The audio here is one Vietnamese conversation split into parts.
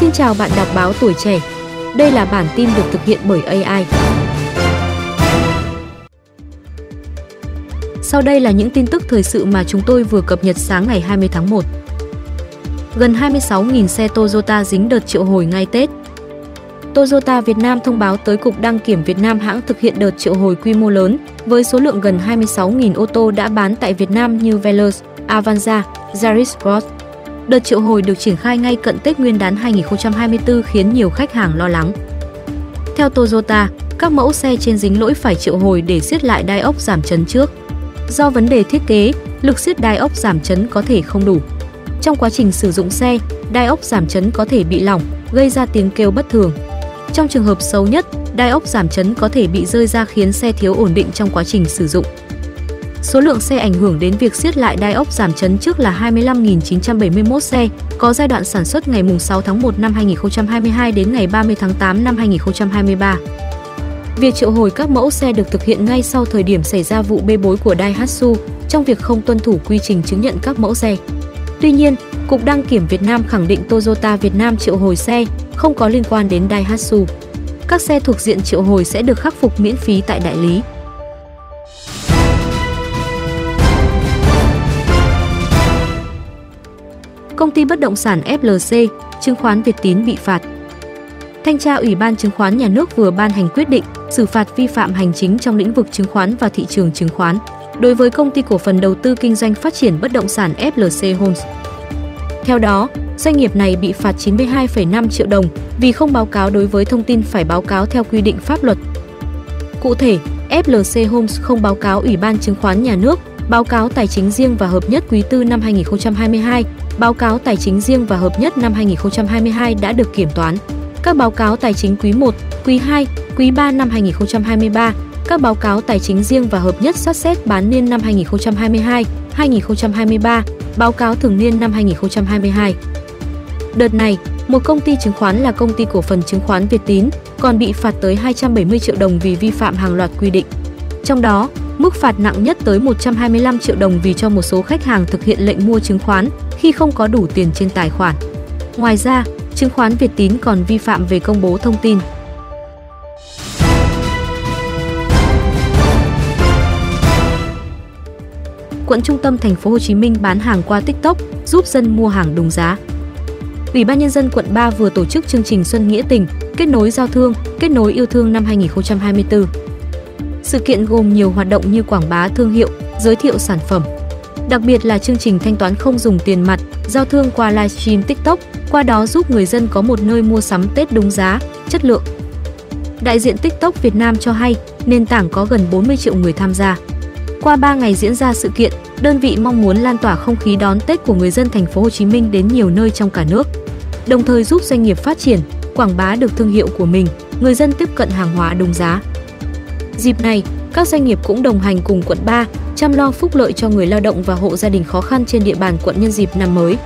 Xin chào bạn đọc báo tuổi trẻ. Đây là bản tin được thực hiện bởi AI. Sau đây là những tin tức thời sự mà chúng tôi vừa cập nhật sáng ngày 20 tháng 1. Gần 26.000 xe Toyota dính đợt triệu hồi ngay Tết. Toyota Việt Nam thông báo tới Cục Đăng kiểm Việt Nam hãng thực hiện đợt triệu hồi quy mô lớn với số lượng gần 26.000 ô tô đã bán tại Việt Nam như Veloz, Avanza, Yaris Cross. Đợt triệu hồi được triển khai ngay cận Tết Nguyên đán 2024 khiến nhiều khách hàng lo lắng. Theo Toyota, các mẫu xe trên dính lỗi phải triệu hồi để siết lại đai ốc giảm chấn trước. Do vấn đề thiết kế, lực siết đai ốc giảm chấn có thể không đủ. Trong quá trình sử dụng xe, đai ốc giảm chấn có thể bị lỏng, gây ra tiếng kêu bất thường. Trong trường hợp xấu nhất, đai ốc giảm chấn có thể bị rơi ra khiến xe thiếu ổn định trong quá trình sử dụng. Số lượng xe ảnh hưởng đến việc siết lại đai ốc giảm chấn trước là 25.971 xe, có giai đoạn sản xuất ngày 6 tháng 1 năm 2022 đến ngày 30 tháng 8 năm 2023. Việc triệu hồi các mẫu xe được thực hiện ngay sau thời điểm xảy ra vụ bê bối của Daihatsu trong việc không tuân thủ quy trình chứng nhận các mẫu xe. Tuy nhiên, Cục Đăng kiểm Việt Nam khẳng định Toyota Việt Nam triệu hồi xe không có liên quan đến Daihatsu. Các xe thuộc diện triệu hồi sẽ được khắc phục miễn phí tại đại lý. Công ty bất động sản FLC, chứng khoán Việt Tín bị phạt. Thanh tra Ủy ban Chứng khoán Nhà nước vừa ban hành quyết định xử phạt vi phạm hành chính trong lĩnh vực chứng khoán và thị trường chứng khoán đối với công ty cổ phần đầu tư kinh doanh phát triển bất động sản FLC Homes. Theo đó, doanh nghiệp này bị phạt 92,5 triệu đồng vì không báo cáo đối với thông tin phải báo cáo theo quy định pháp luật. Cụ thể, FLC Homes không báo cáo Ủy ban Chứng khoán Nhà nước, báo cáo tài chính riêng và hợp nhất quý tư năm 2022, báo cáo tài chính riêng và hợp nhất năm 2022 đã được kiểm toán. Các báo cáo tài chính quý 1, quý 2, quý 3 năm 2023, các báo cáo tài chính riêng và hợp nhất sát xét bán niên năm 2022, 2023, báo cáo thường niên năm 2022. Đợt này, một công ty chứng khoán là công ty cổ phần chứng khoán Việt Tín còn bị phạt tới 270 triệu đồng vì vi phạm hàng loạt quy định. Trong đó, mức phạt nặng nhất tới 125 triệu đồng vì cho một số khách hàng thực hiện lệnh mua chứng khoán khi không có đủ tiền trên tài khoản. Ngoài ra, chứng khoán Việt Tín còn vi phạm về công bố thông tin. Quận trung tâm thành phố Hồ Chí Minh bán hàng qua TikTok giúp dân mua hàng đúng giá. Ủy ban nhân dân quận 3 vừa tổ chức chương trình Xuân Nghĩa Tình, kết nối giao thương, kết nối yêu thương năm 2024. Sự kiện gồm nhiều hoạt động như quảng bá thương hiệu, giới thiệu sản phẩm. Đặc biệt là chương trình thanh toán không dùng tiền mặt, giao thương qua livestream TikTok, qua đó giúp người dân có một nơi mua sắm Tết đúng giá, chất lượng. Đại diện TikTok Việt Nam cho hay, nền tảng có gần 40 triệu người tham gia. Qua 3 ngày diễn ra sự kiện, đơn vị mong muốn lan tỏa không khí đón Tết của người dân thành phố Hồ Chí Minh đến nhiều nơi trong cả nước. Đồng thời giúp doanh nghiệp phát triển, quảng bá được thương hiệu của mình, người dân tiếp cận hàng hóa đúng giá. Dịp này, các doanh nghiệp cũng đồng hành cùng quận 3 chăm lo phúc lợi cho người lao động và hộ gia đình khó khăn trên địa bàn quận nhân dịp năm mới.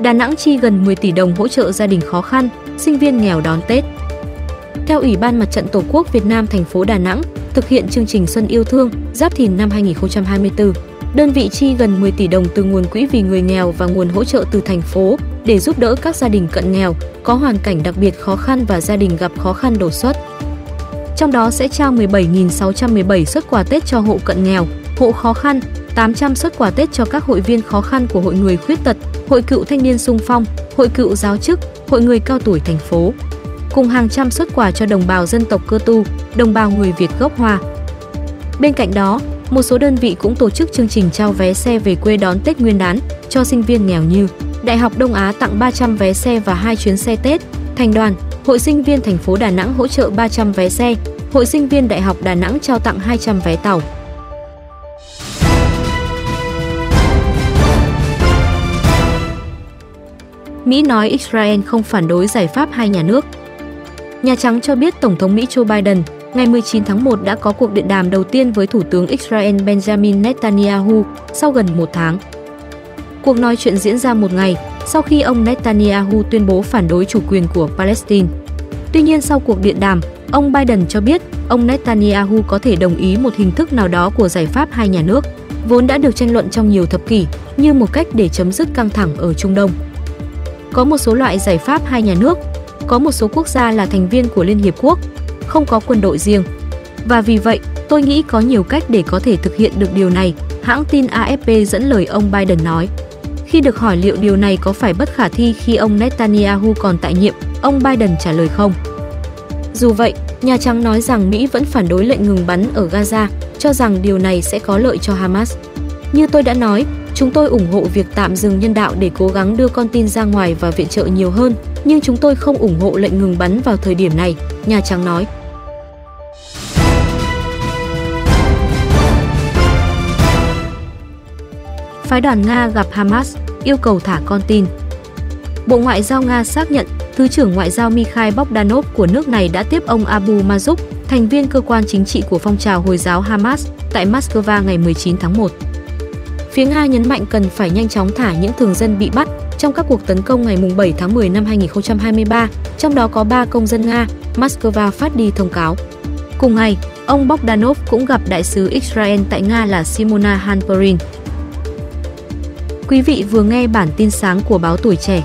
Đà Nẵng chi gần 10 tỷ đồng hỗ trợ gia đình khó khăn, sinh viên nghèo đón Tết. Theo Ủy ban Mặt trận Tổ quốc Việt Nam thành phố Đà Nẵng, thực hiện chương trình Xuân yêu thương Giáp Thìn năm 2024, đơn vị chi gần 10 tỷ đồng từ nguồn quỹ vì người nghèo và nguồn hỗ trợ từ thành phố để giúp đỡ các gia đình cận nghèo, có hoàn cảnh đặc biệt khó khăn và gia đình gặp khó khăn đột xuất. Trong đó sẽ trao 17.617 xuất quà Tết cho hộ cận nghèo, hộ khó khăn, 800 xuất quà Tết cho các hội viên khó khăn của Hội người khuyết tật, Hội cựu thanh niên sung phong, Hội cựu giáo chức, Hội người cao tuổi thành phố. Cùng hàng trăm xuất quà cho đồng bào dân tộc cơ tu, đồng bào người Việt gốc Hoa. Bên cạnh đó, một số đơn vị cũng tổ chức chương trình trao vé xe về quê đón Tết Nguyên đán cho sinh viên nghèo như Đại học Đông Á tặng 300 vé xe và 2 chuyến xe Tết, Thành đoàn, Hội sinh viên thành phố Đà Nẵng hỗ trợ 300 vé xe, Hội sinh viên Đại học Đà Nẵng trao tặng 200 vé tàu. Mỹ nói Israel không phản đối giải pháp hai nhà nước. Nhà Trắng cho biết Tổng thống Mỹ Joe Biden ngày 19 tháng 1 đã có cuộc điện đàm đầu tiên với Thủ tướng Israel Benjamin Netanyahu sau gần một tháng. Cuộc nói chuyện diễn ra một ngày sau khi ông Netanyahu tuyên bố phản đối chủ quyền của Palestine. Tuy nhiên sau cuộc điện đàm, ông Biden cho biết ông Netanyahu có thể đồng ý một hình thức nào đó của giải pháp hai nhà nước. vốn đã được tranh luận trong nhiều thập kỷ như một cách để chấm dứt căng thẳng ở Trung Đông. Có một số loại giải pháp hai nhà nước, có một số quốc gia là thành viên của Liên Hiệp Quốc, không có quân đội riêng. Và vì vậy, tôi nghĩ có nhiều cách để có thể thực hiện được điều này, hãng tin AFP dẫn lời ông Biden nói. Khi được hỏi liệu điều này có phải bất khả thi khi ông Netanyahu còn tại nhiệm, ông Biden trả lời không. Dù vậy, Nhà Trắng nói rằng Mỹ vẫn phản đối lệnh ngừng bắn ở Gaza, cho rằng điều này sẽ có lợi cho Hamas. Như tôi đã nói, chúng tôi ủng hộ việc tạm dừng nhân đạo để cố gắng đưa con tin ra ngoài và viện trợ nhiều hơn, nhưng chúng tôi không ủng hộ lệnh ngừng bắn vào thời điểm này, Nhà Trắng nói. Phái đoàn Nga gặp Hamas, yêu cầu thả con tin. Bộ Ngoại giao Nga xác nhận Thứ trưởng Ngoại giao Mikhail Bogdanov của nước này đã tiếp ông Abu Mazuk, thành viên cơ quan chính trị của phong trào Hồi giáo Hamas, tại Moscow ngày 19 tháng 1. Phía Nga nhấn mạnh cần phải nhanh chóng thả những thường dân bị bắt trong các cuộc tấn công ngày 7 tháng 10 năm 2023, trong đó có 3 công dân Nga, Moscow phát đi thông cáo. Cùng ngày, ông Bogdanov cũng gặp đại sứ Israel tại Nga là Simona Hanperin. Quý vị vừa nghe bản tin sáng của báo Tuổi Trẻ.